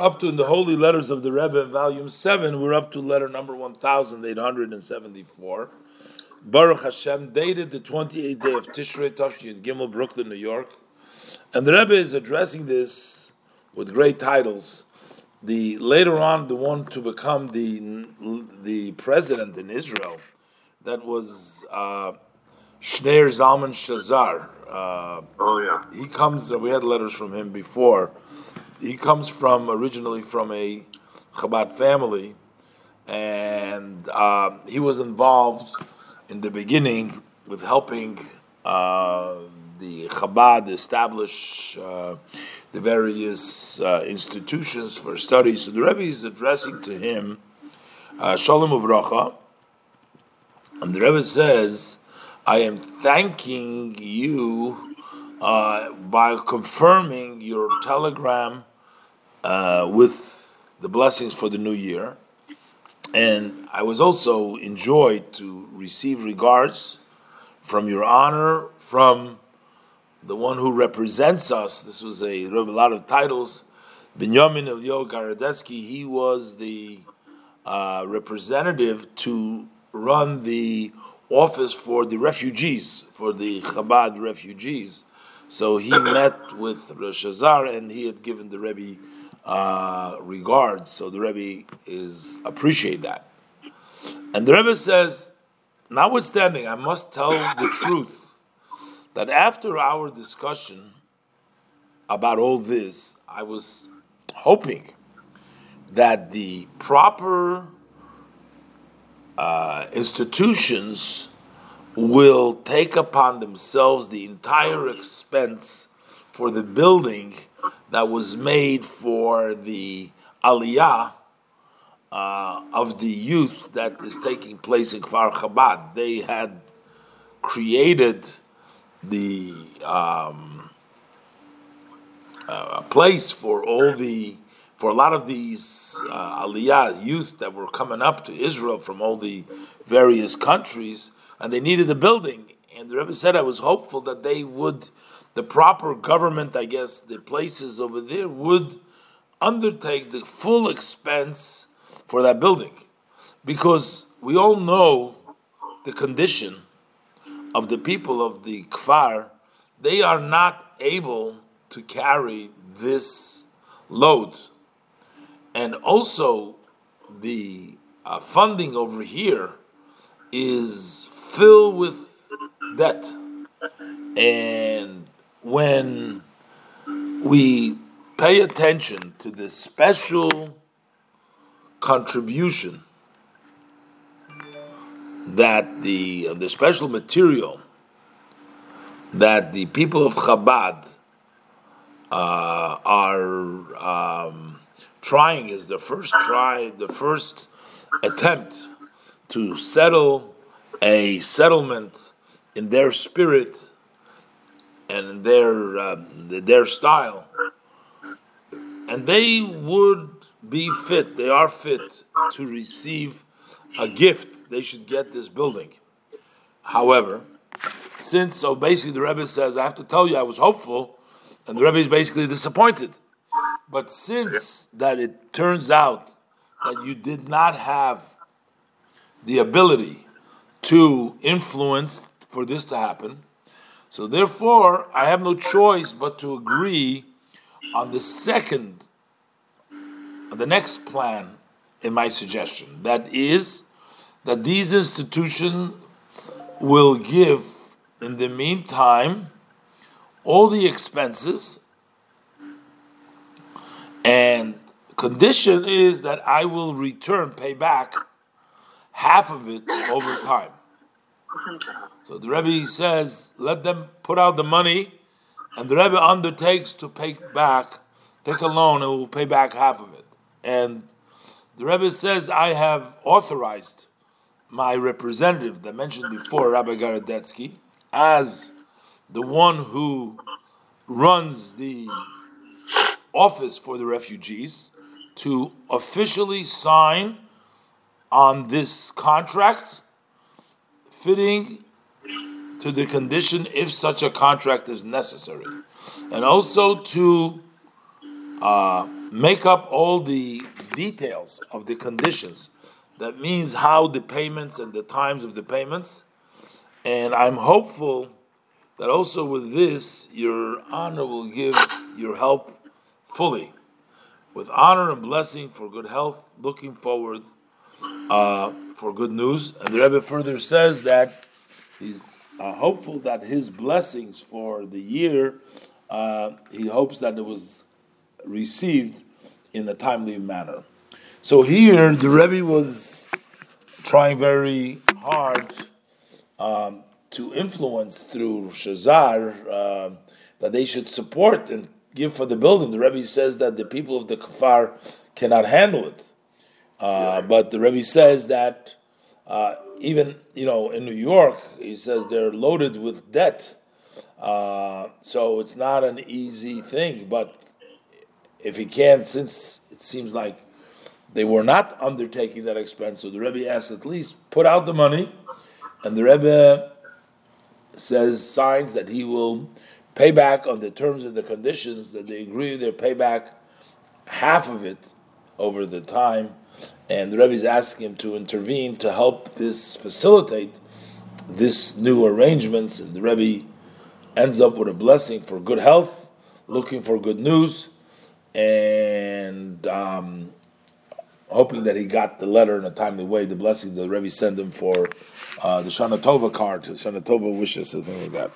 Up to in the Holy Letters of the Rebbe, volume 7, we're up to letter number 1874. Baruch Hashem, dated the 28th day of Tishrei, Tafshin Gimel, Brooklyn, New York. And the Rebbe is addressing this with great titles. The Later on, the one to become the, the president in Israel, that was uh, Shneur Zalman Shazar. Uh, oh, yeah. He comes, we had letters from him before he comes from originally from a Chabad family, and uh, he was involved in the beginning with helping uh, the Chabad establish uh, the various uh, institutions for study. So the Rebbe is addressing to him uh, Shalom Uvracha, and the Rebbe says, "I am thanking you." Uh, by confirming your telegram uh, with the blessings for the new year. And I was also enjoyed to receive regards from your honor, from the one who represents us. This was a, a lot of titles. Binyamin Elyo Gorodetsky, he was the uh, representative to run the office for the refugees, for the Chabad refugees. So he met with Rosh and he had given the Rebbe uh, regards. So the Rebbe is appreciate that. And the Rebbe says, notwithstanding, I must tell the truth that after our discussion about all this, I was hoping that the proper uh, institutions will take upon themselves the entire expense for the building that was made for the aliyah uh, of the youth that is taking place in Kfar Chabad. They had created the um, uh, place for all the for a lot of these uh, aliyah youth that were coming up to Israel from all the various countries, and they needed a building. And the Rebbe said, I was hopeful that they would the proper government, I guess, the places over there would undertake the full expense for that building. Because we all know the condition of the people of the Kfar, they are not able to carry this load. And also, the uh, funding over here is filled with debt. And when we pay attention to the special contribution that the the special material that the people of Chabad uh, are um, trying is the first try, the first attempt to settle a settlement in their spirit and their uh, their style, and they would be fit. They are fit to receive a gift. They should get this building. However, since so basically the Rebbe says, I have to tell you, I was hopeful, and the Rebbe is basically disappointed. But since that it turns out that you did not have the ability to influence for this to happen, so therefore, I have no choice but to agree on the second, on the next plan in my suggestion. That is, that these institutions will give, in the meantime, all the expenses, and condition is that I will return, pay back half of it over time. So the Rebbe says, let them put out the money, and the Rebbe undertakes to pay back, take a loan, and will pay back half of it. And the Rebbe says, I have authorized my representative that mentioned before, Rabbi Gorodetsky, as the one who runs the office for the refugees to officially sign on this contract fitting to the condition if such a contract is necessary, and also to uh, make up all the details of the conditions. That means how the payments and the times of the payments. And I'm hopeful that also with this, your honor will give your help fully. With honor and blessing for good health, looking forward uh, for good news. And the Rebbe further says that he's uh, hopeful that his blessings for the year, uh, he hopes that it was received in a timely manner. So here, the Rebbe was trying very hard um, to influence through Shazar uh, that they should support and give for the building. The Rebbe says that the people of the Kafar cannot handle it. Uh, but the Rebbe says that uh, even you know in New York, he says they're loaded with debt, uh, so it's not an easy thing. But if he can, since it seems like they were not undertaking that expense, so the Rebbe asks at least put out the money, and the Rebbe says signs that he will pay back on the terms and the conditions that they agree. They pay back half of it over the time and the Rebbe is asking him to intervene to help this facilitate this new arrangements. And the Rebbe ends up with a blessing for good health, looking for good news, and um, hoping that he got the letter in a timely way. The blessing the Rebbe sent him for uh, the Shana Tova card, Shana Tova wishes, something like that.